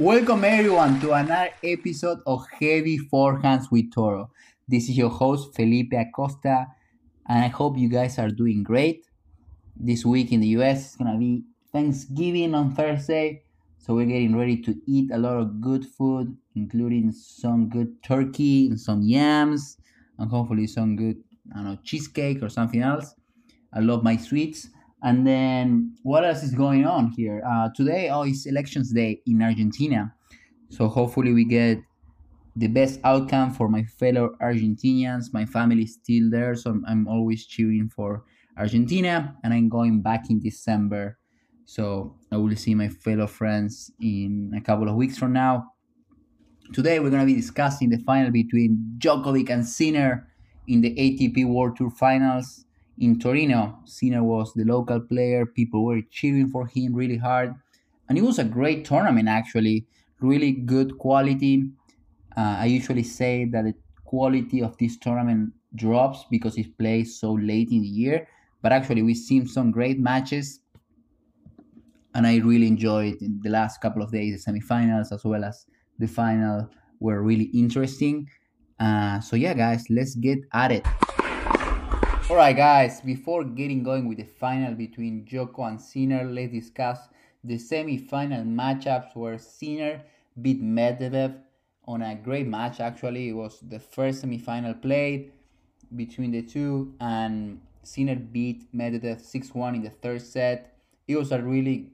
Welcome everyone to another episode of Heavy Forehands with Toro. This is your host Felipe Acosta, and I hope you guys are doing great. This week in the US is gonna be Thanksgiving on Thursday, so we're getting ready to eat a lot of good food, including some good turkey and some yams, and hopefully some good I don't know cheesecake or something else. I love my sweets. And then what else is going on here? Uh, today, oh, it's elections day in Argentina. So hopefully we get the best outcome for my fellow Argentinians. My family is still there, so I'm, I'm always cheering for Argentina. And I'm going back in December. So I will see my fellow friends in a couple of weeks from now. Today we're going to be discussing the final between Djokovic and Sinner in the ATP World Tour Finals in Torino. Sinner was the local player. People were cheering for him really hard. And it was a great tournament, actually. Really good quality. Uh, I usually say that the quality of this tournament drops because it plays so late in the year. But actually, we've seen some great matches. And I really enjoyed the last couple of days. The semifinals as well as the final were really interesting. Uh, so, yeah, guys, let's get at it. Alright guys, before getting going with the final between Djoko and Sinner, let's discuss the semi-final matchups where Sinner beat Medvedev on a great match actually. It was the first semi-final played between the two and Sinner beat Medvedev 6-1 in the third set. It was a really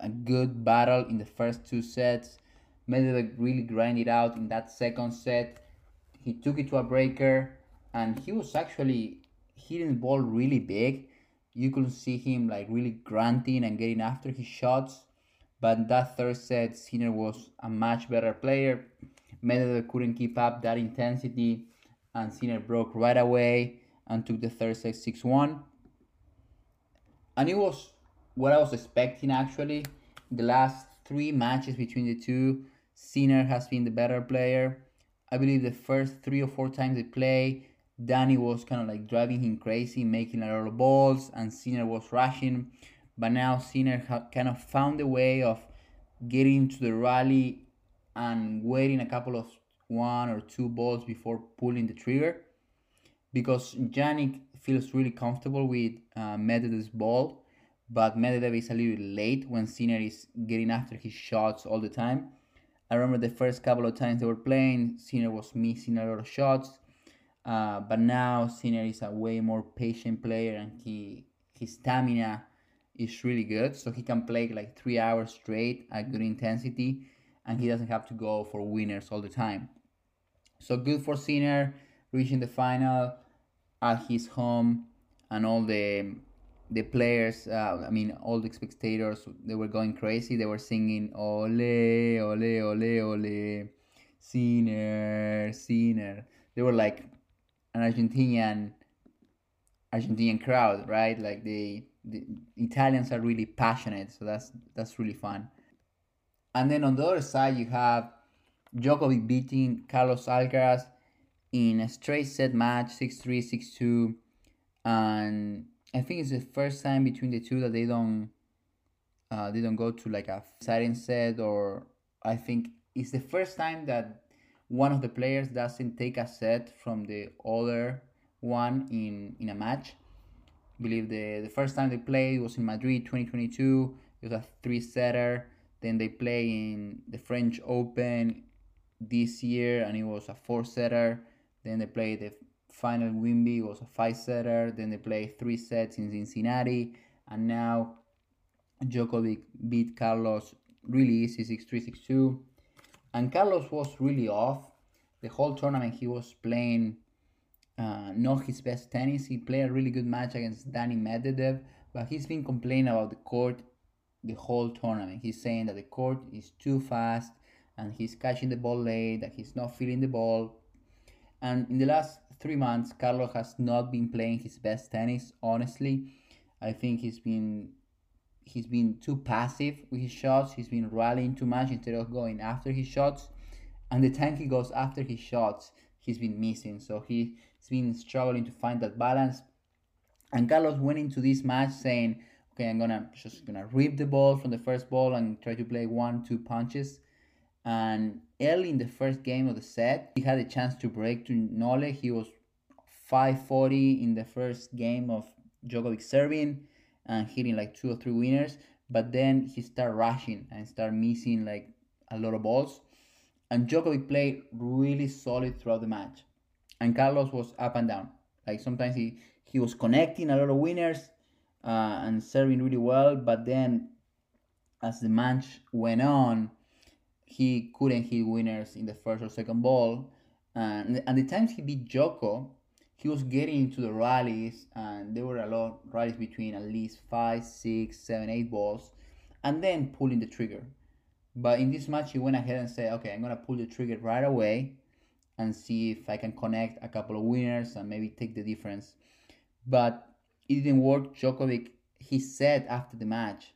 a good battle in the first two sets. Medvedev really grinded out in that second set. He took it to a breaker and he was actually hitting the ball really big. You could see him like really grunting and getting after his shots. But that third set, Sinner was a much better player. Medvedev couldn't keep up that intensity, and Sinner broke right away and took the third set 6 1. And it was what I was expecting actually. The last three matches between the two, Sinner has been the better player. I believe the first three or four times they play, Danny was kind of like driving him crazy, making a lot of balls, and Sinner was rushing. But now Sinner ha- kind of found a way of getting to the rally and waiting a couple of one or two balls before pulling the trigger. Because Jannik feels really comfortable with uh, Medvedev's ball, but Medvedev is a little late when Sinner is getting after his shots all the time. I remember the first couple of times they were playing, Sinner was missing a lot of shots uh, but now Sinner is a way more patient player and he his stamina is really good. So he can play like three hours straight at good intensity and he doesn't have to go for winners all the time. So good for Sinner reaching the final at his home and all the the players, uh, I mean, all the spectators, they were going crazy. They were singing "Ole, ole, ole, ole, Sinner, Sinner." They were like an Argentinian Argentinian crowd, right? Like the the Italians are really passionate, so that's that's really fun. And then on the other side, you have Djokovic beating Carlos Alcaraz in a straight set match, 6-3, 6-2. And I think it's the first time between the two that they don't uh, they don't go to like a setting set or I think it's the first time that one of the players doesn't take a set from the other one in, in a match. I believe the, the first time they played was in Madrid 2022. It was a three setter. Then they play in the French Open this year and it was a four setter. Then they played the final Wimby, was a five setter. Then they played three sets in Cincinnati. And now Djokovic beat Carlos really easy 6 3 6 2 and Carlos was really off the whole tournament. He was playing uh, not his best tennis. He played a really good match against Danny Medvedev, but he's been complaining about the court the whole tournament. He's saying that the court is too fast and he's catching the ball late, that he's not feeling the ball. And in the last three months, Carlos has not been playing his best tennis. Honestly, I think he's been he's been too passive with his shots. He's been rallying too much instead of going after his shots. And the time he goes after his shots, he's been missing. So he's been struggling to find that balance. And Carlos went into this match saying, "Okay, I'm gonna just gonna rip the ball from the first ball and try to play one, two punches." And early in the first game of the set, he had a chance to break to Nole. He was 540 in the first game of Djokovic serving and hitting like two or three winners. But then he started rushing and started missing like a lot of balls. And Djokovic played really solid throughout the match. And Carlos was up and down. Like sometimes he, he was connecting a lot of winners uh, and serving really well. But then as the match went on, he couldn't hit winners in the first or second ball. And, and the times he beat Joko, he was getting into the rallies, and there were a lot of rallies between at least five, six, seven, eight balls, and then pulling the trigger. But in this match, he went ahead and said, "Okay, I'm gonna pull the trigger right away, and see if I can connect a couple of winners and maybe take the difference." But it didn't work. Djokovic, he said after the match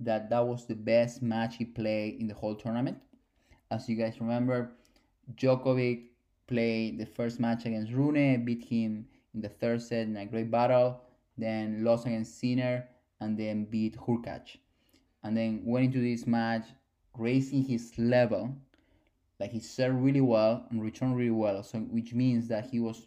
that that was the best match he played in the whole tournament. As you guys remember, Djokovic played the first match against Rune, beat him in the third set in a great battle, then lost against Sinner, and then beat Hurkacz. And then went into this match raising his level, like he served really well and returned really well. So which means that he was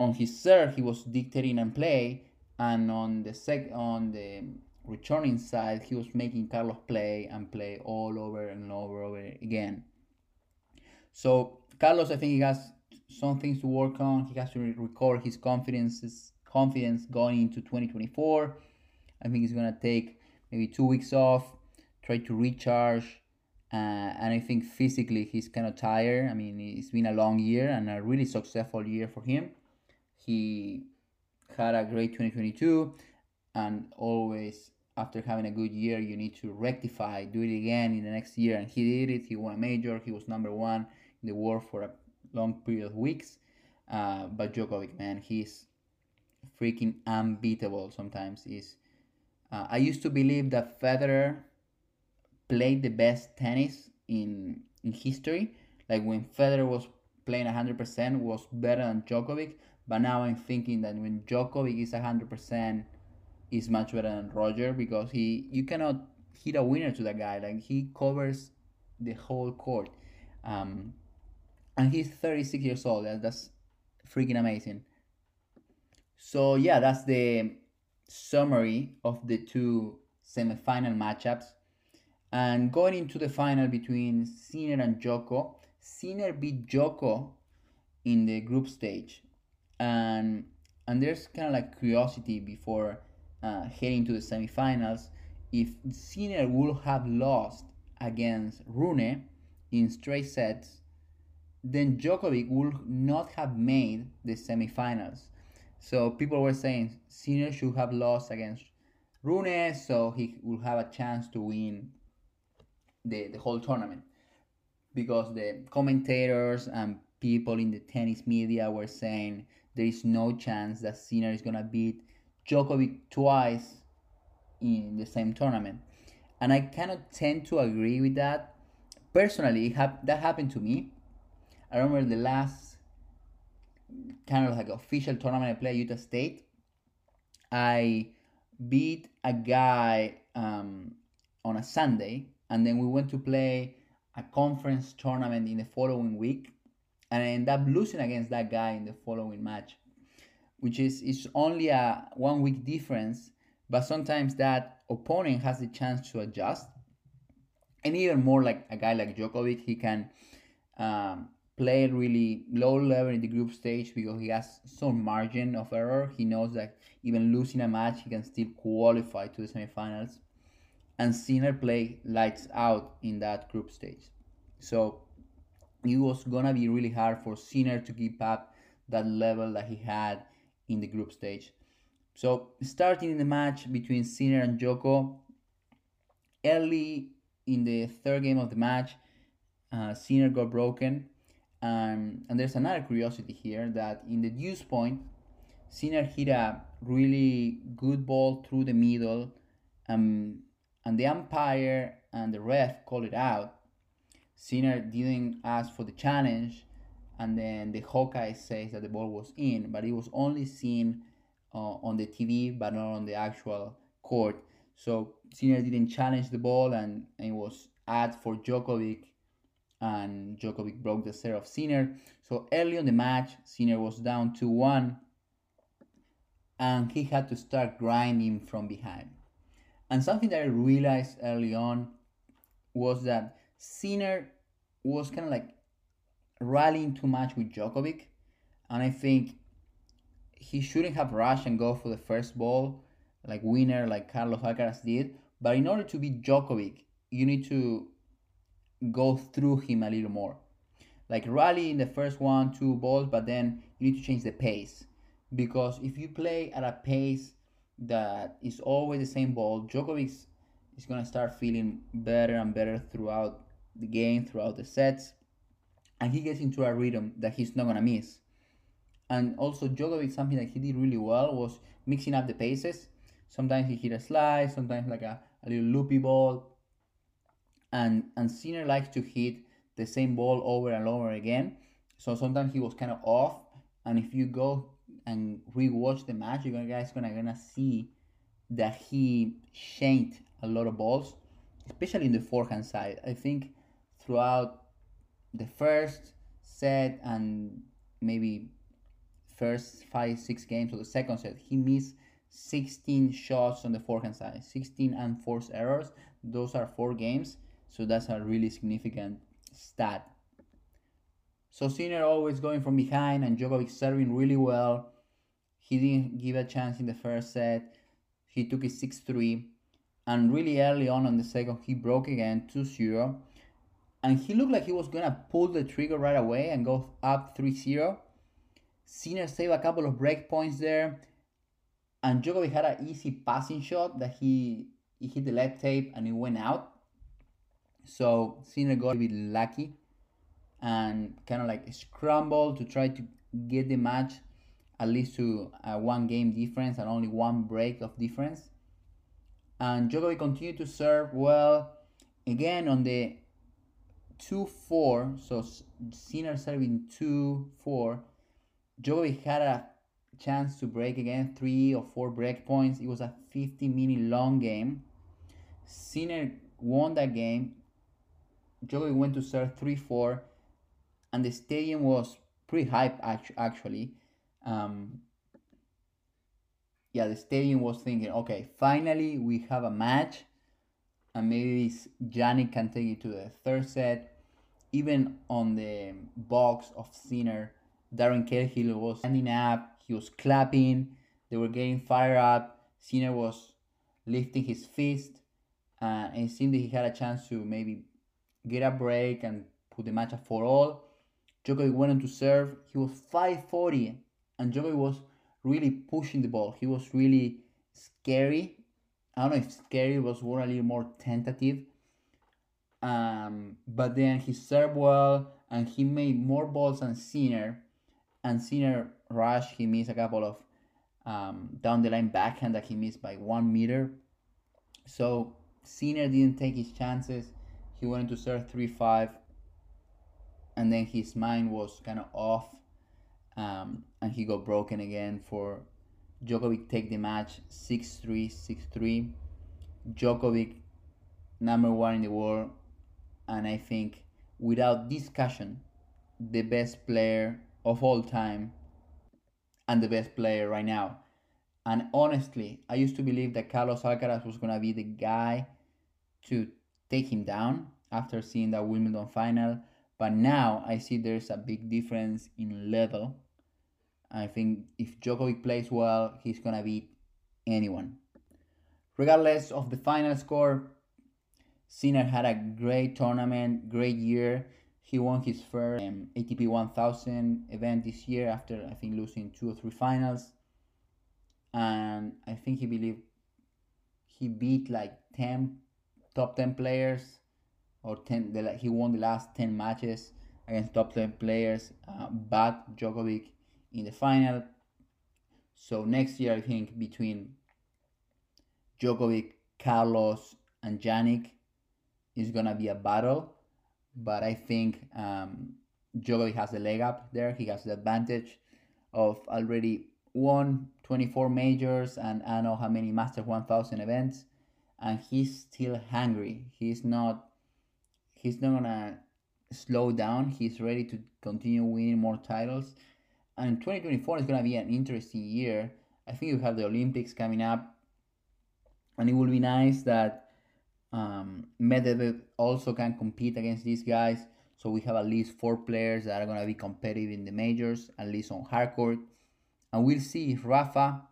on his serve he was dictating and play, and on the sec on the returning side, he was making Carlos play and play all over and over, and over again. So Carlos, I think he has some things to work on. He has to recover his confidence, confidence going into 2024. I think he's gonna take maybe two weeks off, try to recharge, uh, and I think physically he's kind of tired. I mean, it's been a long year and a really successful year for him. He had a great 2022, and always after having a good year, you need to rectify, do it again in the next year. And he did it. He won a major. He was number one the world for a long period of weeks. Uh, but Djokovic, man, he's freaking unbeatable. Sometimes is. Uh, I used to believe that Federer played the best tennis in in history. Like when Federer was playing 100% was better than Djokovic. But now I'm thinking that when Djokovic is 100%, is much better than Roger because he you cannot hit a winner to that guy. Like he covers the whole court. Um, and he's 36 years old. That, that's freaking amazing. So yeah, that's the summary of the two semifinal matchups. And going into the final between Sinner and Joko, Sinner beat Joko in the group stage, and and there's kind of like curiosity before uh, heading to the semifinals. If Sinner would have lost against Rune in straight sets, then Djokovic would not have made the semifinals. So people were saying Sinner should have lost against Rune, so he will have a chance to win the, the whole tournament. Because the commentators and people in the tennis media were saying there is no chance that Sinner is gonna beat Djokovic twice in the same tournament. And I cannot tend to agree with that. Personally, that happened to me I remember the last kind of like official tournament I played Utah State. I beat a guy um, on a Sunday, and then we went to play a conference tournament in the following week, and I ended up losing against that guy in the following match, which is is only a one week difference, but sometimes that opponent has the chance to adjust, and even more like a guy like Djokovic, he can um, play really low level in the group stage because he has some margin of error. He knows that even losing a match, he can still qualify to the semifinals. And Sinner played lights out in that group stage. So it was gonna be really hard for Sinner to keep up that level that he had in the group stage. So starting in the match between Sinner and Joko, early in the third game of the match, uh, Sinner got broken um, and there's another curiosity here that in the deuce point, Sinner hit a really good ball through the middle, um, and the umpire and the ref called it out. Sinner didn't ask for the challenge, and then the Hawkeye says that the ball was in, but it was only seen uh, on the TV, but not on the actual court. So Sinner didn't challenge the ball, and, and it was ad for Djokovic and Djokovic broke the serve of Sinner. So early on the match, Sinner was down 2 1, and he had to start grinding from behind. And something that I realized early on was that Sinner was kind of like rallying too much with Djokovic, and I think he shouldn't have rushed and go for the first ball like winner like Carlos Alcaraz did. But in order to beat Djokovic, you need to go through him a little more. Like rally in the first one, two balls, but then you need to change the pace. Because if you play at a pace that is always the same ball, Djokovic is going to start feeling better and better throughout the game, throughout the sets. And he gets into a rhythm that he's not going to miss. And also, Djokovic, something that he did really well was mixing up the paces. Sometimes he hit a slice, sometimes like a, a little loopy ball, and and Sinner likes to hit the same ball over and over again. So sometimes he was kind of off, and if you go and rewatch the match, you're guys gonna gonna see that he shanked a lot of balls, especially in the forehand side. I think throughout the first set and maybe first five six games of the second set, he missed 16 shots on the forehand side, 16 and unforced errors. Those are four games so that's a really significant stat. So Sinner always going from behind and Djokovic serving really well. He didn't give a chance in the first set. He took it 6-3. And really early on in the second, he broke again 2-0. And he looked like he was going to pull the trigger right away and go up 3-0. Sinner saved a couple of break points there. And Djokovic had an easy passing shot that he, he hit the left tape and it went out. So Sinner got a bit lucky and kind of like scrambled to try to get the match at least to a one game difference and only one break of difference. And Djokovic continued to serve well. Again on the 2 4, so Sinner serving 2 4. Djokovic had a chance to break again, three or four break points. It was a 50 minute long game. Sinner won that game Djokovic went to serve 3 4, and the stadium was pretty hype actually. Um, yeah, the stadium was thinking, okay, finally we have a match, and maybe Jannik can take it to the third set. Even on the box of Sinner, Darren Cahill was standing up, he was clapping, they were getting fired up. Sinner was lifting his fist, uh, and it seemed that he had a chance to maybe get a break and put the match up for all. Djokovic went on to serve. He was 540 and Djokovic was really pushing the ball. He was really scary. I don't know if scary was word a little more tentative. Um, but then he served well and he made more balls than Sinner. And Sinner rushed. He missed a couple of um, down the line backhand that he missed by one meter. So Sinner didn't take his chances he wanted to serve 3-5 and then his mind was kind of off um, and he got broken again for Djokovic take the match 6-3 6-3 Djokovic number one in the world and I think without discussion the best player of all time and the best player right now. And honestly I used to believe that Carlos Alcaraz was gonna be the guy to take him down after seeing that Wimbledon final. But now I see there's a big difference in level. I think if Djokovic plays well, he's gonna beat anyone. Regardless of the final score, Sinner had a great tournament, great year. He won his first um, ATP 1000 event this year after I think losing two or three finals. And I think he believed he beat like 10 top 10 players or 10 the, he won the last 10 matches against top 10 players uh, but Djokovic in the final. So next year I think between Djokovic Carlos and Jannik is gonna be a battle. But I think um, Djokovic has the leg up there. He has the advantage of already won 24 majors and I know how many Master 1000 events. And he's still hungry. He's not he's not gonna slow down. He's ready to continue winning more titles. And 2024 is to be an interesting year. I think you have the Olympics coming up, and it will be nice that um, Medvedev also can compete against these guys. So we have at least four players that are to be competitive in the majors, at least on hard court. And we'll see if Rafa,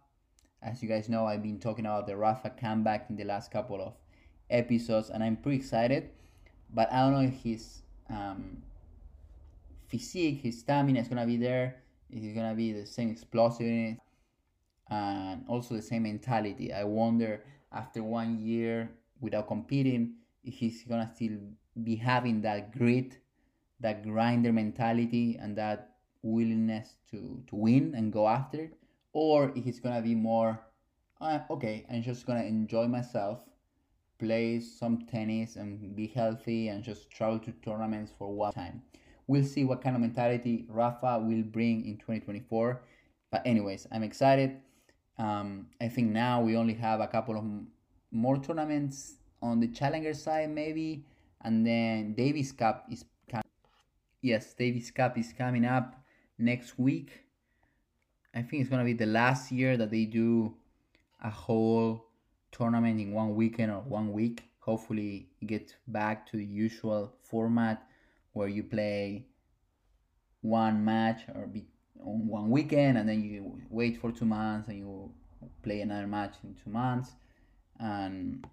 as you guys know, I've been talking about the Rafa comeback in the last couple of episodes, and I'm pretty excited. But I don't know if his um, physique, his stamina is to be there. If he's to be the same explosiveness and also the same mentality. I wonder after one year without competing if he's to still be having that grit that grinder mentality and that willingness to, to win and go after, it, or if it's gonna be more, uh, okay, I'm just gonna enjoy myself, play some tennis and be healthy and just travel to tournaments for one time. We'll see what kind of mentality Rafa will bring in 2024. But anyways, I'm excited. Um, I think now we only have a couple of more tournaments on the challenger side, maybe, and then Davis Cup is yes, Davis Cup is coming up next week. I think it's gonna be the last year that they do a whole tournament in one weekend or one week. Hopefully, get back to the usual format where you play one match or be on one weekend and then you wait for two months and you play another match in two months. And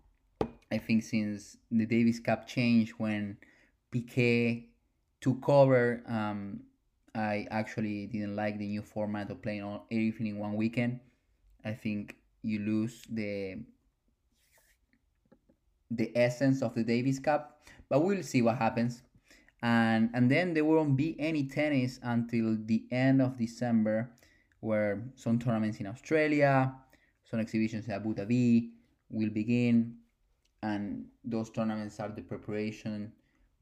I think since the Davis Cup changed when Piqué took over, um, I actually didn't like the new format of playing all, everything in one weekend. I think you lose the the essence of the Davis Cup, but we'll see what happens. And and then there won't be any tennis until the end of December, where some tournaments in Australia, some exhibitions in Abu Dhabi will begin, and those tournaments are the preparation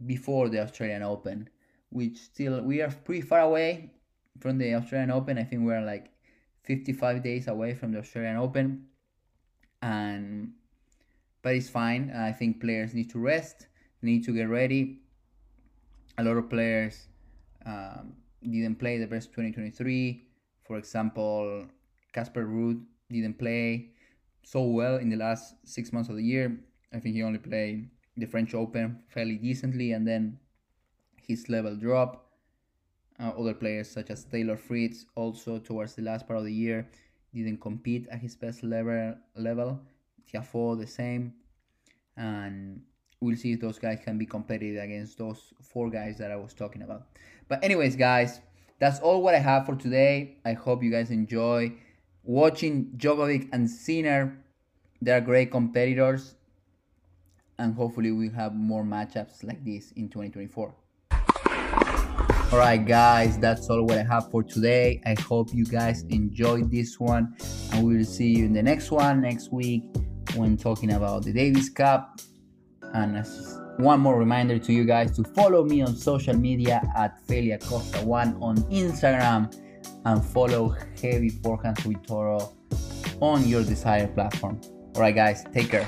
before the Australian Open, which still we are pretty far away from the Australian Open. I think we're like 55 days away from the Australian Open, and but it's fine. I think players need to rest, need to get ready. A lot of players um, didn't play the best 2023. For example, Casper Ruud didn't play so well in the last six months of the year. I think he only played the French Open fairly decently, and then his level drop. Uh, other players such as Taylor Fritz also towards the last part of the year didn't compete at his best level. Level Tiafoe the same, and we'll see if those guys can be competitive against those four guys that I was talking about. But anyways, guys, that's all what I have for today. I hope you guys enjoy watching Djokovic and Sinner. They're great competitors and hopefully we have more matchups like this in 2024 all right guys that's all what i have for today i hope you guys enjoyed this one and we will see you in the next one next week when talking about the davis cup and one more reminder to you guys to follow me on social media at Felia Costa One on Instagram and follow Heavy Forehands with Toro on your desired platform. Alright guys, take care.